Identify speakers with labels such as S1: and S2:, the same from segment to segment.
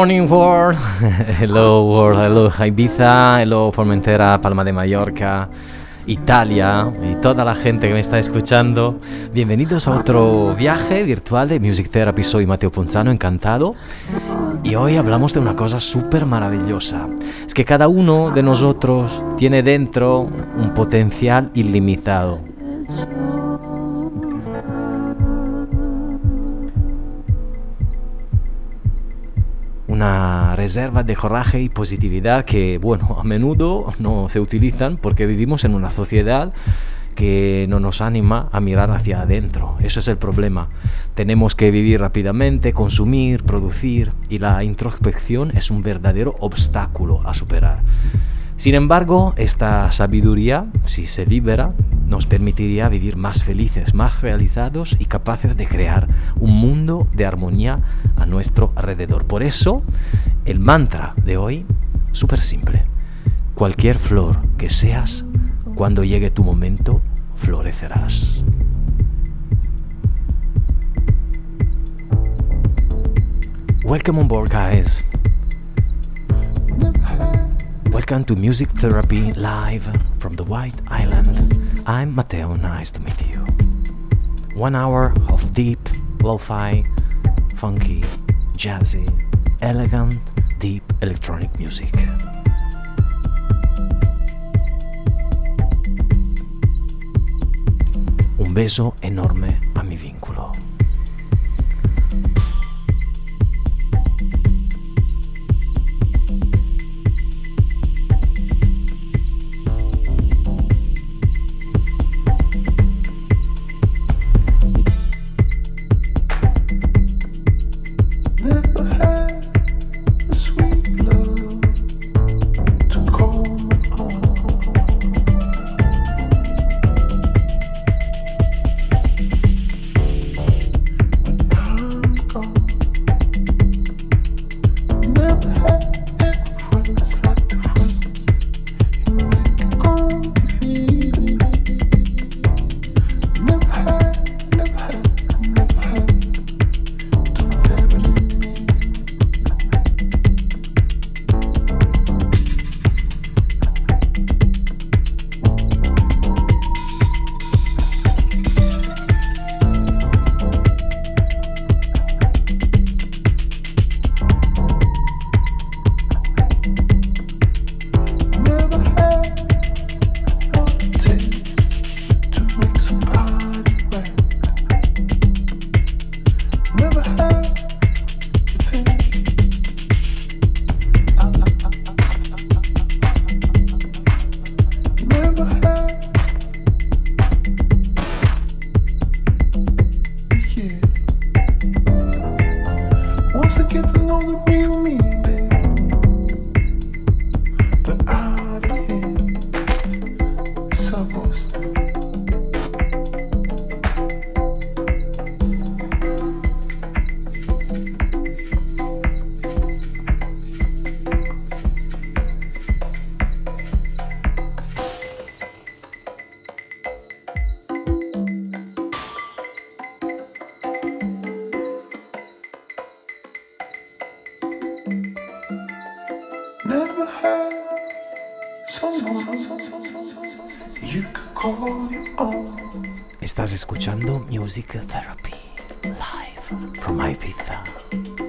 S1: Morning, world. hello, world. Hello, Ibiza. Hello, Formentera, Palma de Mallorca. Italia y toda la gente que me está escuchando. Bienvenidos a otro viaje virtual de Music Therapy. Soy Mateo Ponzano, encantado. Y hoy hablamos de una cosa súper maravillosa. Es que cada uno de nosotros tiene dentro un potencial ilimitado. Una reserva de coraje y positividad que, bueno, a menudo no se utilizan porque vivimos en una sociedad que no nos anima a mirar hacia adentro. Eso es el problema. Tenemos que vivir rápidamente, consumir, producir y la introspección es un verdadero obstáculo a superar. Sin embargo, esta sabiduría, si se libera, nos permitiría vivir más felices, más realizados y capaces de crear un mundo de armonía a nuestro alrededor. Por eso, el mantra de hoy, súper simple. Cualquier flor que seas, cuando llegue tu momento, florecerás. Welcome on board, guys. Welcome to Music Therapy live from the White Island. I'm Matteo, nice to meet you. One hour of deep, lo fi, funky, jazzy, elegant, deep electronic music. Un beso enorme a mi vínculo. Music Therapy live from Ibiza.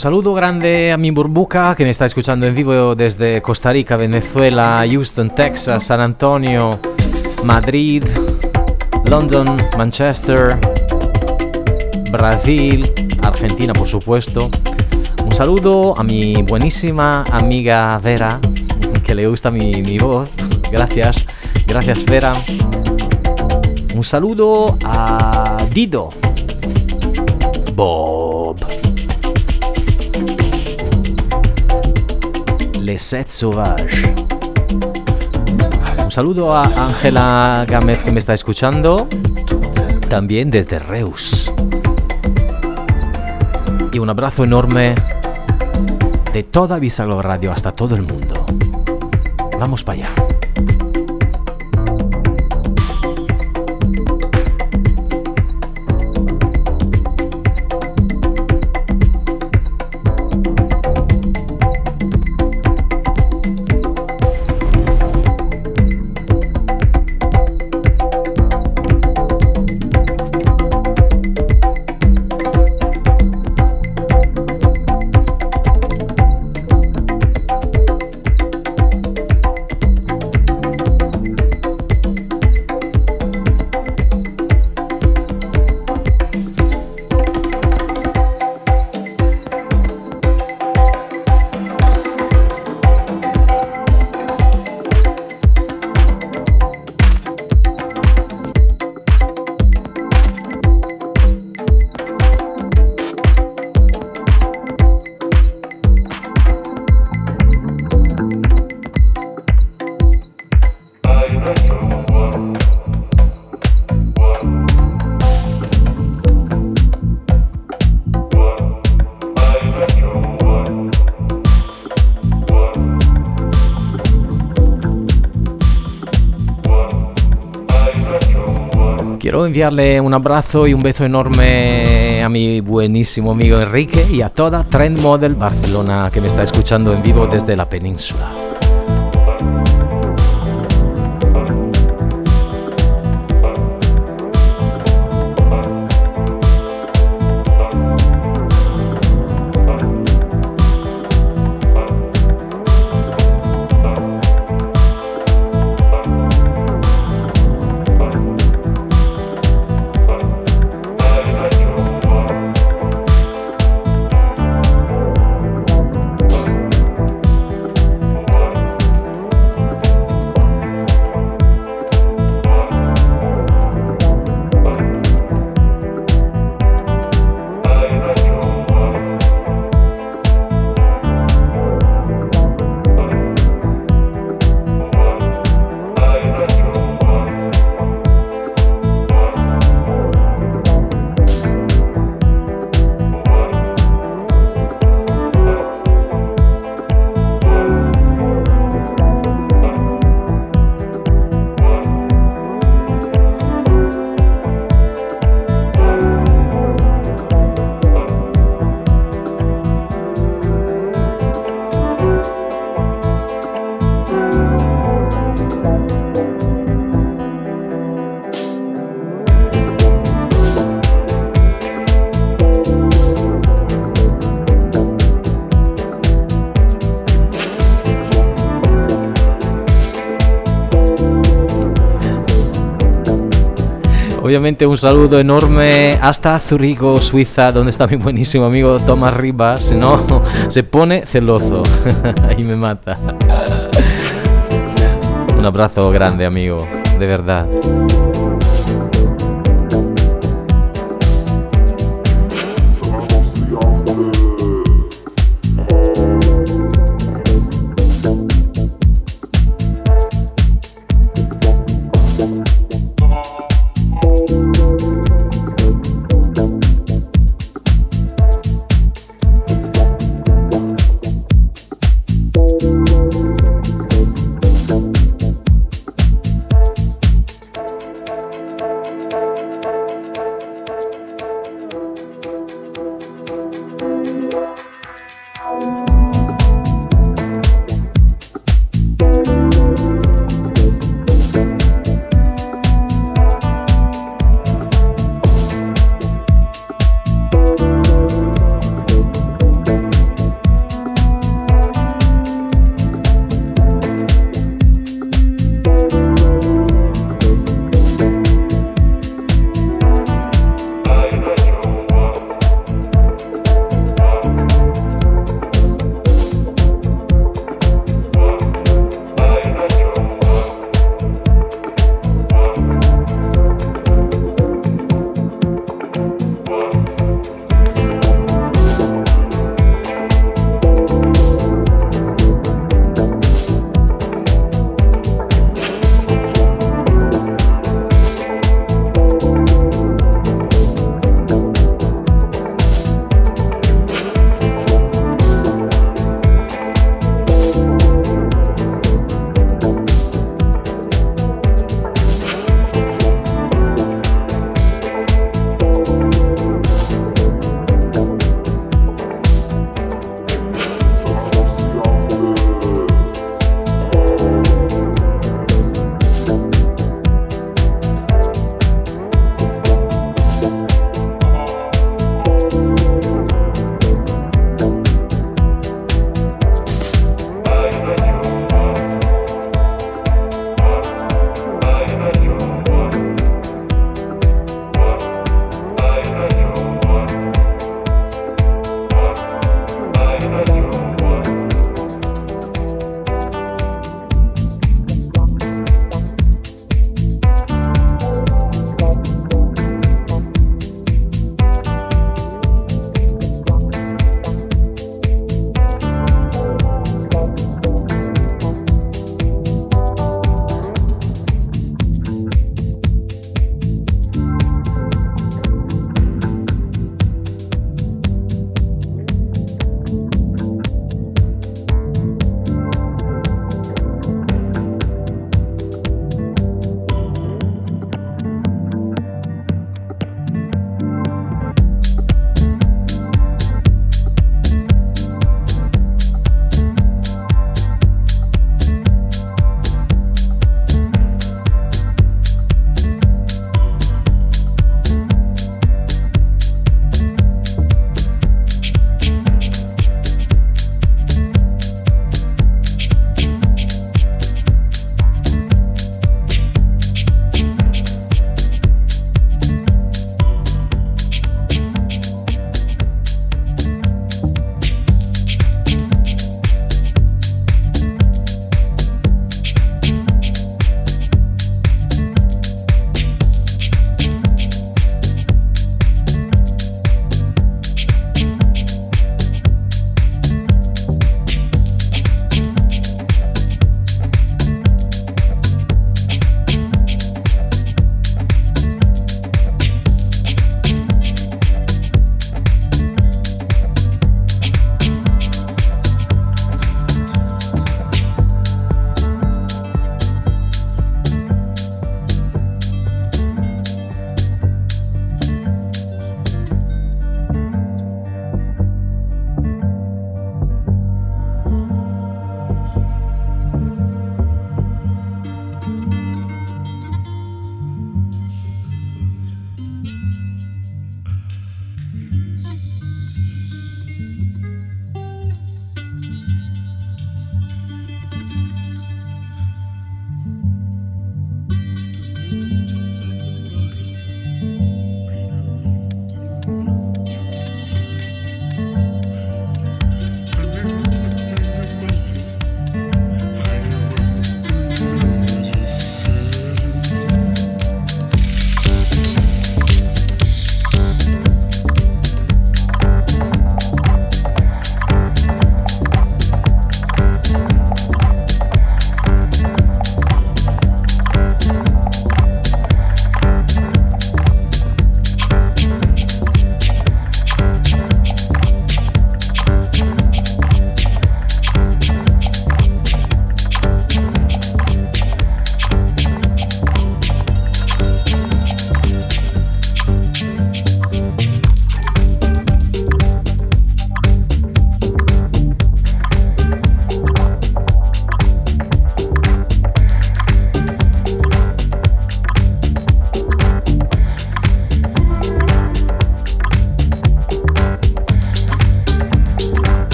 S1: Saludo grande a mi burbuca que me está escuchando en vivo desde Costa Rica, Venezuela, Houston, Texas, San Antonio, Madrid, London, Manchester, Brasil, Argentina por supuesto. Un saludo a mi buenísima amiga Vera, que le gusta mi, voz. Gracias, gracias Vera. Un saludo a Dido. Les. Un saludo a Ángela Gámez que me está escuchando. También desde Reus. Y un abrazo enorme de toda Bisaglov Radio hasta todo el mundo. Vamos para allá. Enviarle un abrazo y un beso enorme a mi buenísimo amigo Enrique y a toda Trend Model Barcelona que me está escuchando en vivo desde la península. Obviamente un saludo enorme hasta Zurigo, Suiza, donde está mi buenísimo amigo Tomás Rivas. No, se pone celoso y me mata. Un abrazo grande, amigo, de verdad.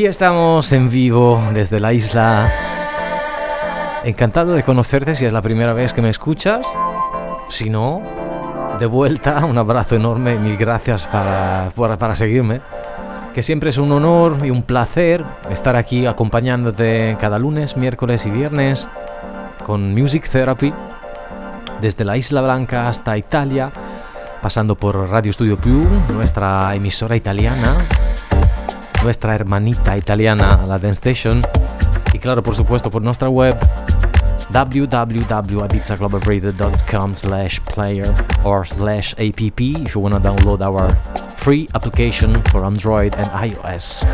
S1: Aquí estamos en vivo desde la isla. Encantado de conocerte si es la primera vez que me escuchas. Si no, de vuelta, un abrazo enorme, mil gracias para, para, seguirme. Que siempre es un honor y un placer estar aquí acompañándote cada lunes, miércoles y viernes con Music Therapy desde la Isla Blanca hasta Italia, pasando por Radio Studio Più, nuestra emisora italiana, nuestra hermanita italiana, la Dance Station, y claro, por supuesto, por nuestra web www.ibizaclubradio.com slash player or slash app if you want to download our free application for Android and iOS.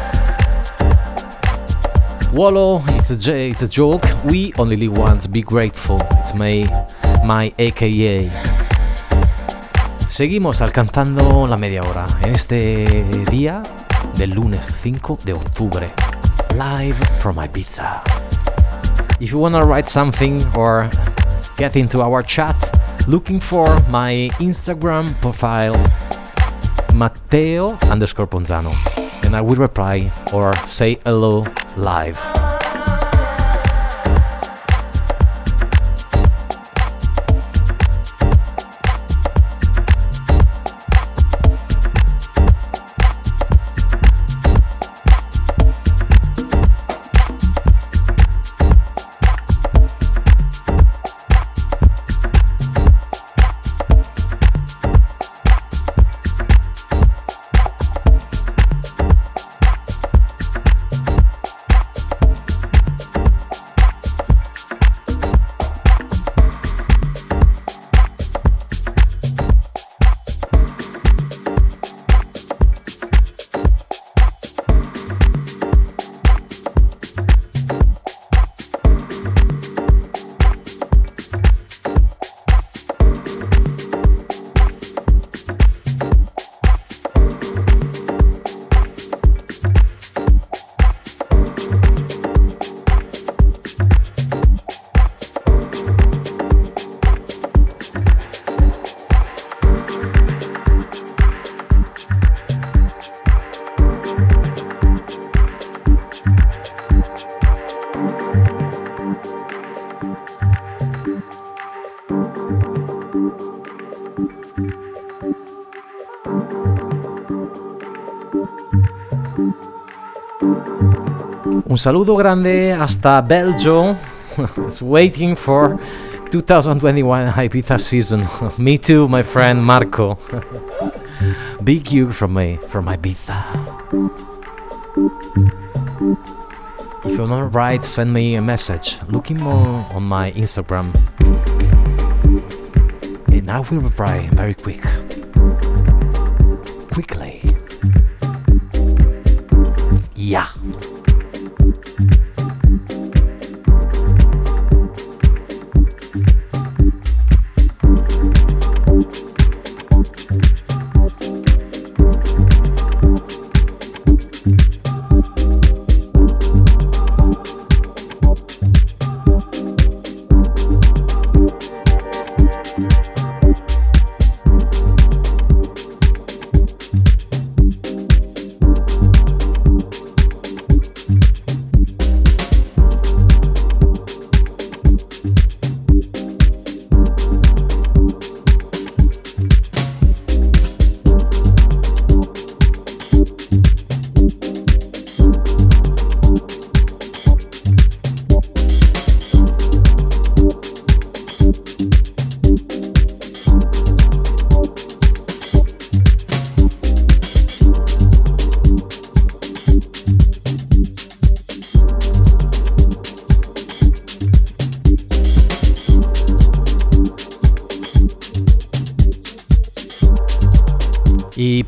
S1: Wallo, it's a, it's a joke. We only live once, be grateful. It's my, my AKA. Seguimos alcanzando la media hora en este día del lunes 5 de octubre. Live from my pizza. If you wanna write something or get into our chat, looking for my Instagram profile, Matteo underscore Ponzano, and I will reply or say hello live. Un saludo grande hasta Belgium. It's waiting for 2021 Ibiza season. me too, my friend Marco. Big hug from me, from Ibiza. If you're not right, send me a message. Looking more on my Instagram. And I will reply very quick. Quickly.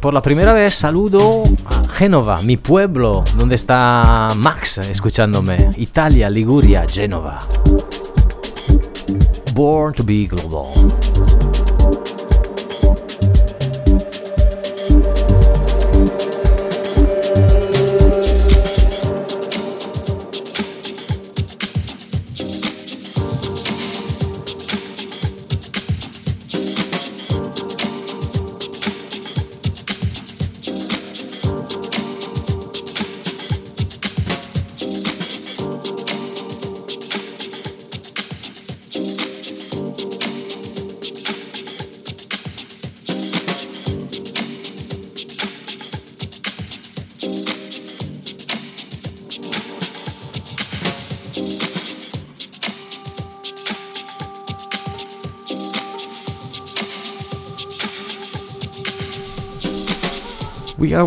S1: Por la primera vez saludo a Génova, mi pueblo, donde está Max escuchándome. Italia, Liguria, Génova. Born to be global.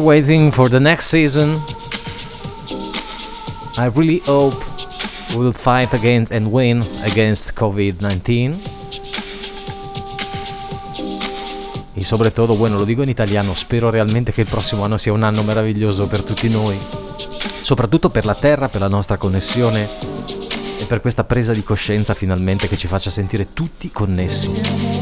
S1: Waiting for the next season. I really hope we'll fight against and win against COVID-19. E todo, bueno, lo dico in italiano, spero realmente che il prossimo anno sia un anno meraviglioso per tutti noi, soprattutto per la Terra, per la nostra connessione e per questa presa di coscienza finalmente che ci faccia sentire tutti connessi.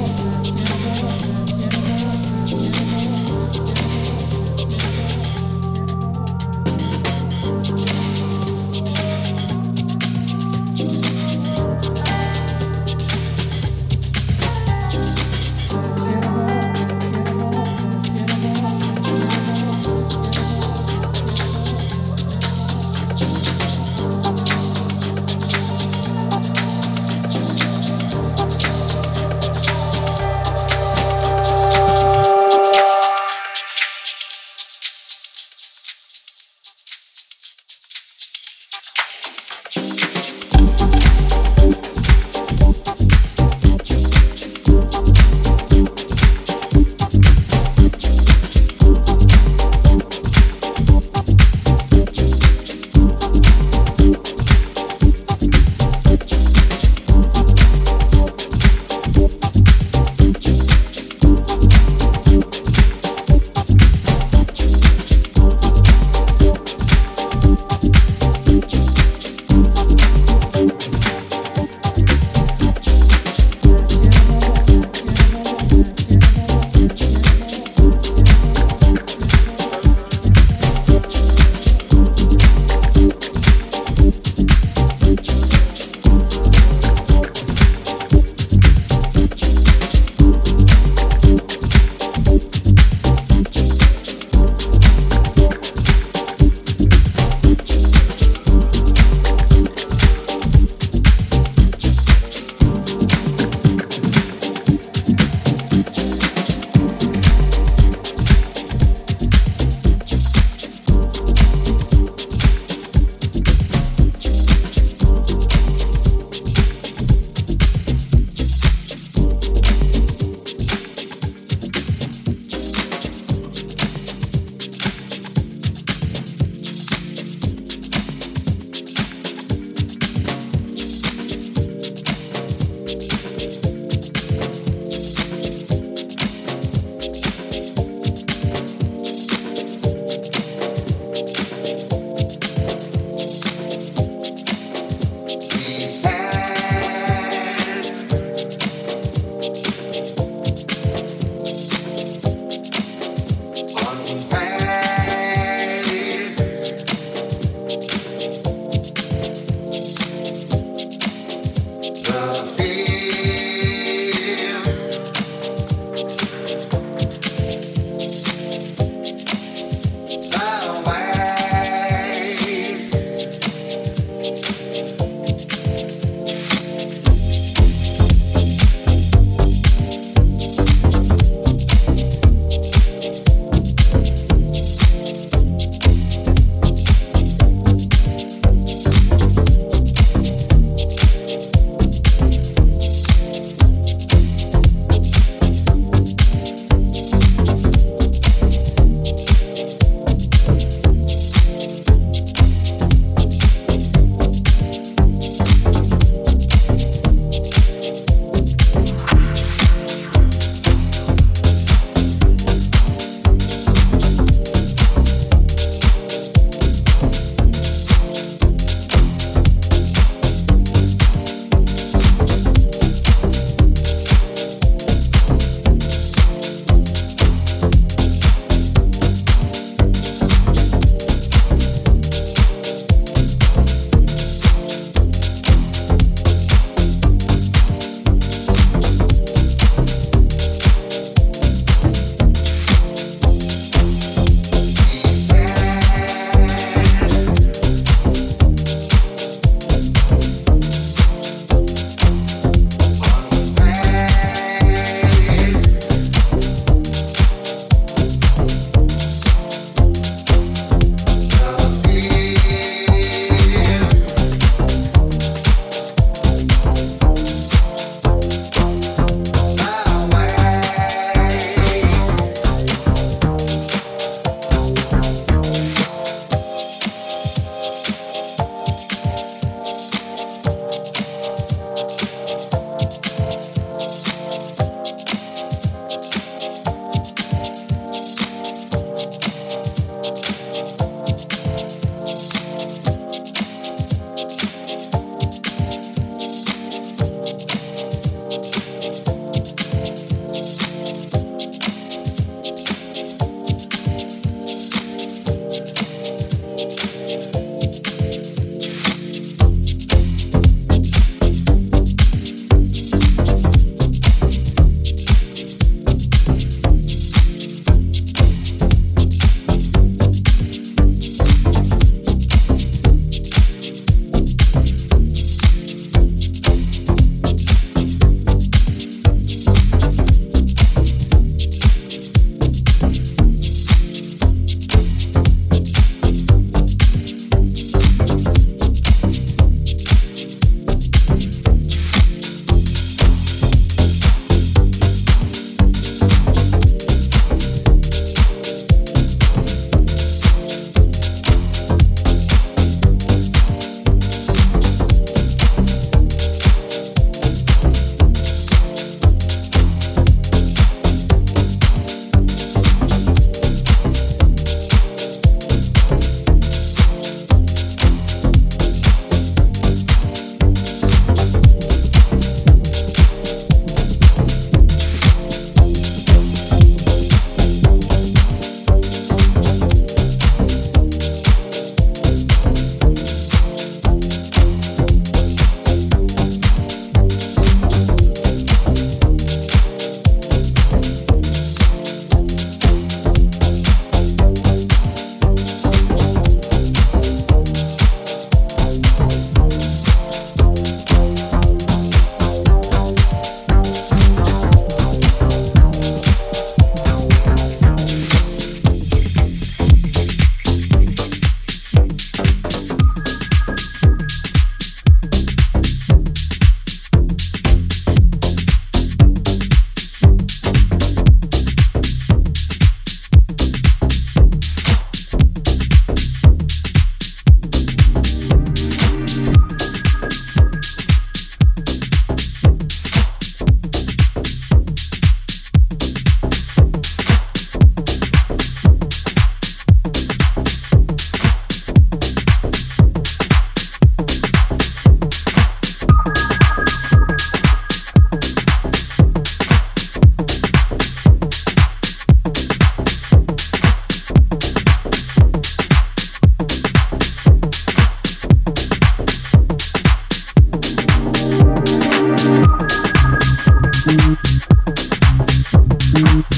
S1: you.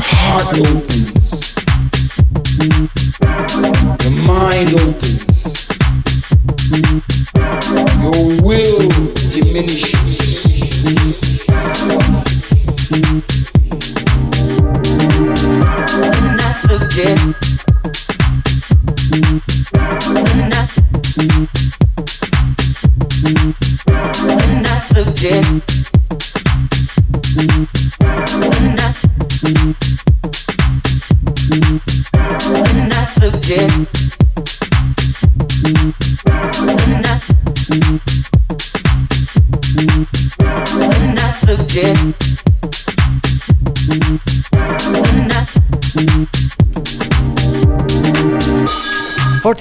S1: heart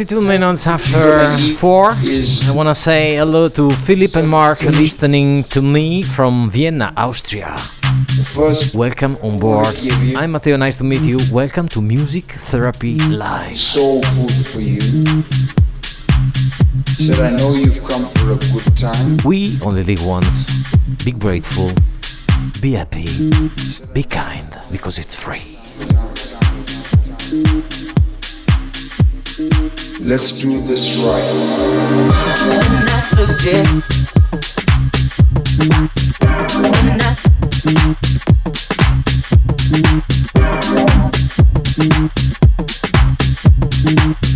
S1: 42 minutes after 4. I want to say hello to Philip and Mark listening to me from Vienna, Austria. Welcome on board. I'm Matteo, nice to meet you. Welcome to Music Therapy Live.
S2: Soul food for you. Said I know you've come for a good time.
S1: We only live once. Be grateful. Be happy. Be kind because it's free.
S2: Let's do this right. When I forget.
S1: When I, when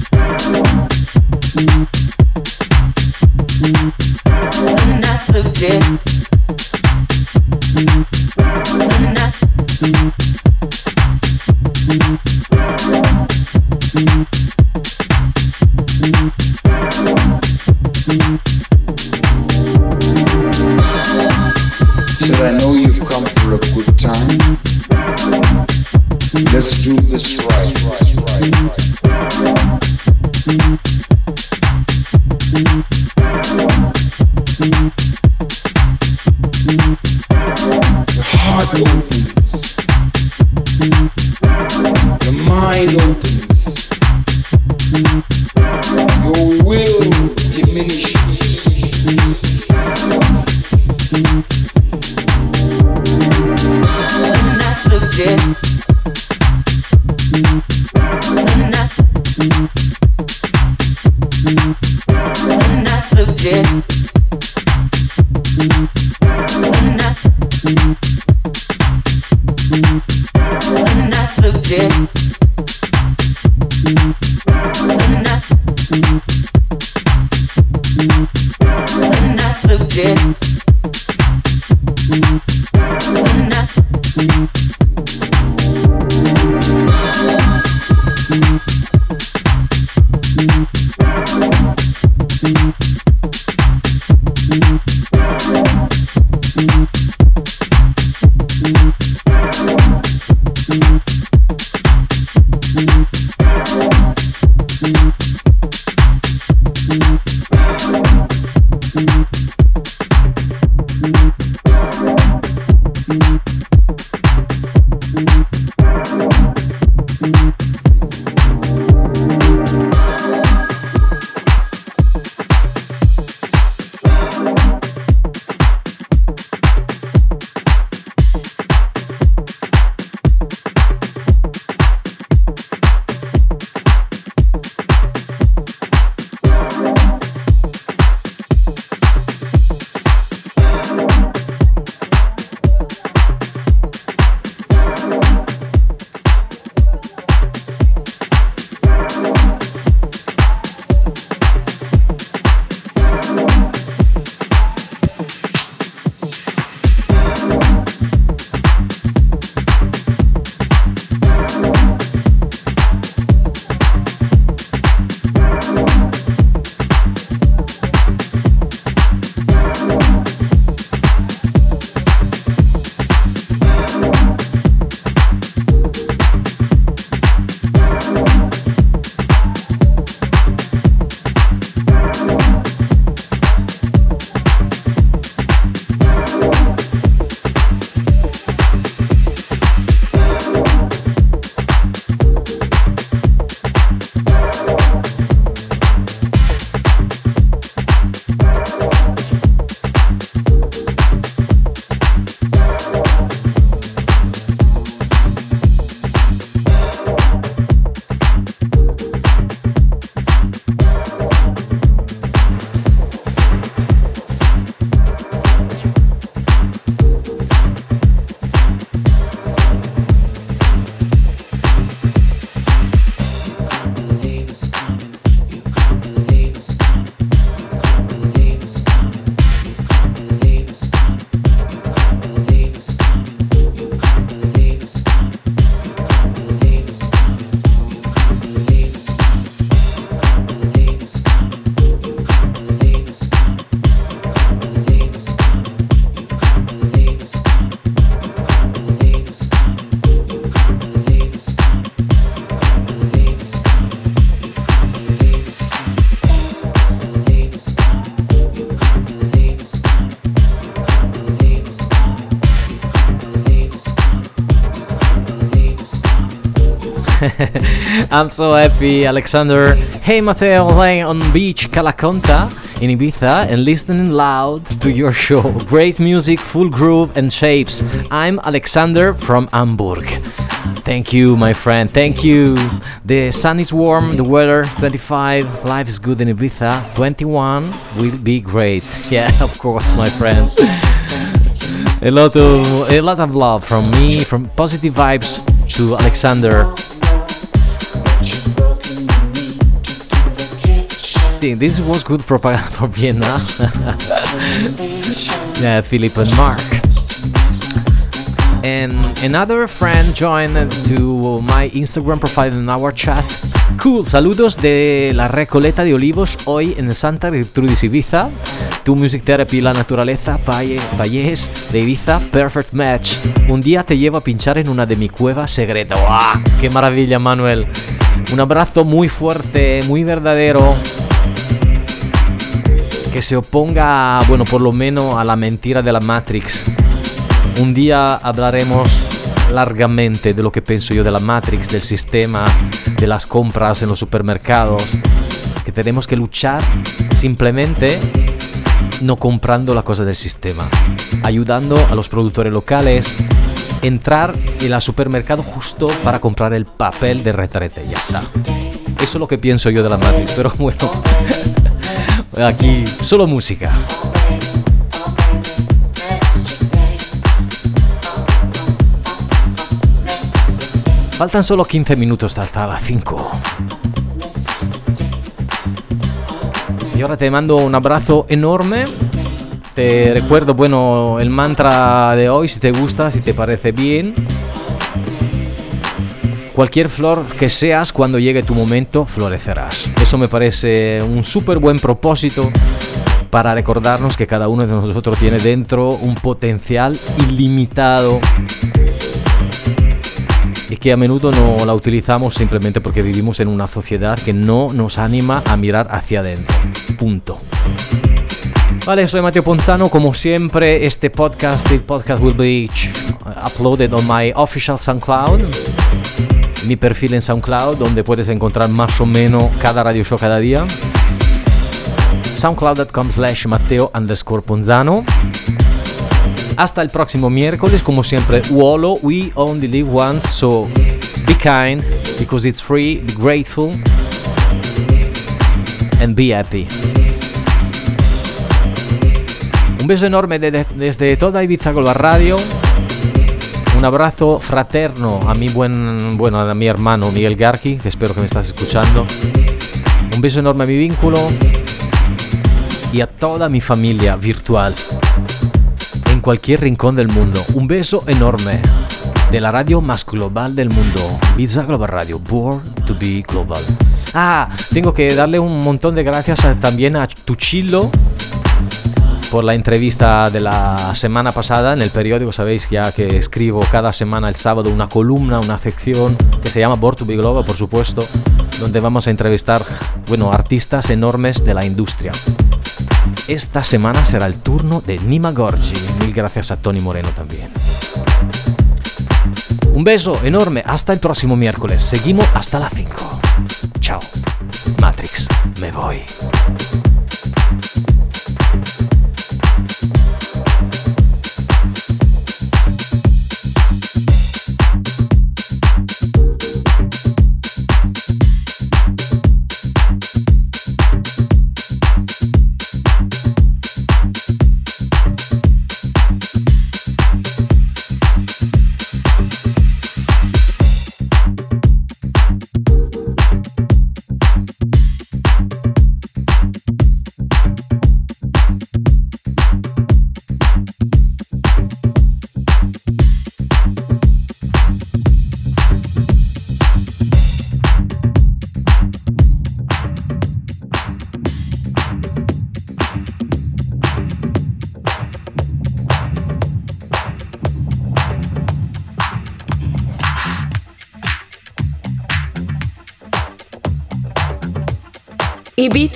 S1: I'm so happy, Alexander. Hey, Mateo, laying on beach Calaconta in Ibiza and listening loud to your show. Great music, full groove and shapes. I'm Alexander from Hamburg. Thank you, my friend. Thank you. The sun is warm, the weather 25, life is good in Ibiza. 21 will be great. Yeah, of course, my friends. A lot of a lot of love from me, from positive vibes to Alexander. This was good propaganda for Vienna. yeah, Philip and Mark. And another friend joined to my Instagram profile in our chat. Cool, saludos de la Recoleta de Olivos hoy en Santa Gertrudis Ibiza. Tu Music Therapy, la naturaleza, Valles de Ibiza, Perfect Match. Un día te llevo a pinchar en una de mi cueva secreta. ¡Wow! ¡Qué maravilla, Manuel! Un abrazo muy fuerte, muy verdadero que se oponga, bueno, por lo menos a la mentira de la Matrix. Un día hablaremos largamente de lo que pienso yo de la Matrix, del sistema, de las compras en los supermercados, que tenemos que luchar simplemente no comprando la cosa del sistema, ayudando a los productores locales, entrar en el supermercado justo para comprar el papel de retrete, ya está. Eso es lo que pienso yo de la Matrix, pero bueno. Aquí solo música. Faltan solo 15 minutos hasta las 5. Y ahora te mando un abrazo enorme. Te recuerdo, bueno, el mantra de hoy, si te gusta, si te parece bien. Cualquier flor que seas, cuando llegue tu momento, florecerás. Eso me parece un súper buen propósito para recordarnos que cada uno de nosotros tiene dentro un potencial ilimitado y que a menudo no la utilizamos simplemente porque vivimos en una sociedad que no nos anima a mirar hacia adentro. Punto. Vale, soy Mateo Ponzano. Como siempre, este podcast, el podcast will be uploaded on my official SoundCloud mi perfil en SoundCloud, donde puedes encontrar más o menos cada radio show cada día. SoundCloud.com slash Mateo underscore Ponzano. Hasta el próximo miércoles, como siempre, Wolo, we only live once, so be kind, because it's free, be grateful, and be happy. Un beso enorme desde toda Ibiza Global Radio. Un abrazo fraterno a mi buen, bueno, a mi hermano Miguel Garki, que espero que me estás escuchando. Un beso enorme a mi vínculo y a toda mi familia virtual en cualquier rincón del mundo. Un beso enorme de la radio más global del mundo, Pizza Global Radio, Born to be Global. Ah, tengo que darle un montón de gracias también a Tuchilo por la entrevista de la semana pasada en el periódico. Sabéis ya que escribo cada semana el sábado una columna, una sección que se llama Born to be Global, por supuesto, donde vamos a entrevistar, bueno, artistas enormes de la industria. Esta semana será el turno de Nima Gorgi. Mil gracias a Tony Moreno también. Un beso enorme. Hasta el próximo miércoles. Seguimos hasta las 5. Chao. Matrix. Me voy.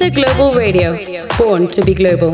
S3: Global Radio, born to be global.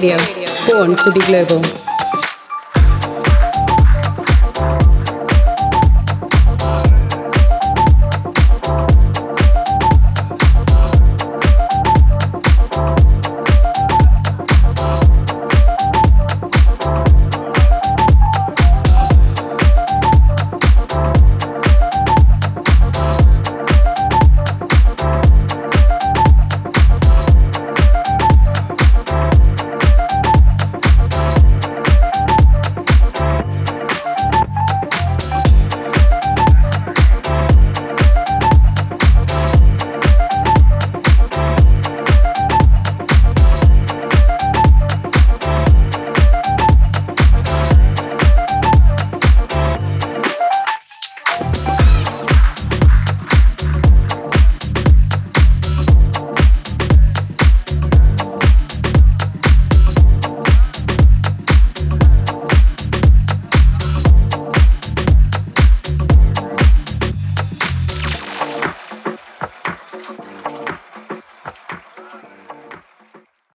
S3: Radio, born to be global.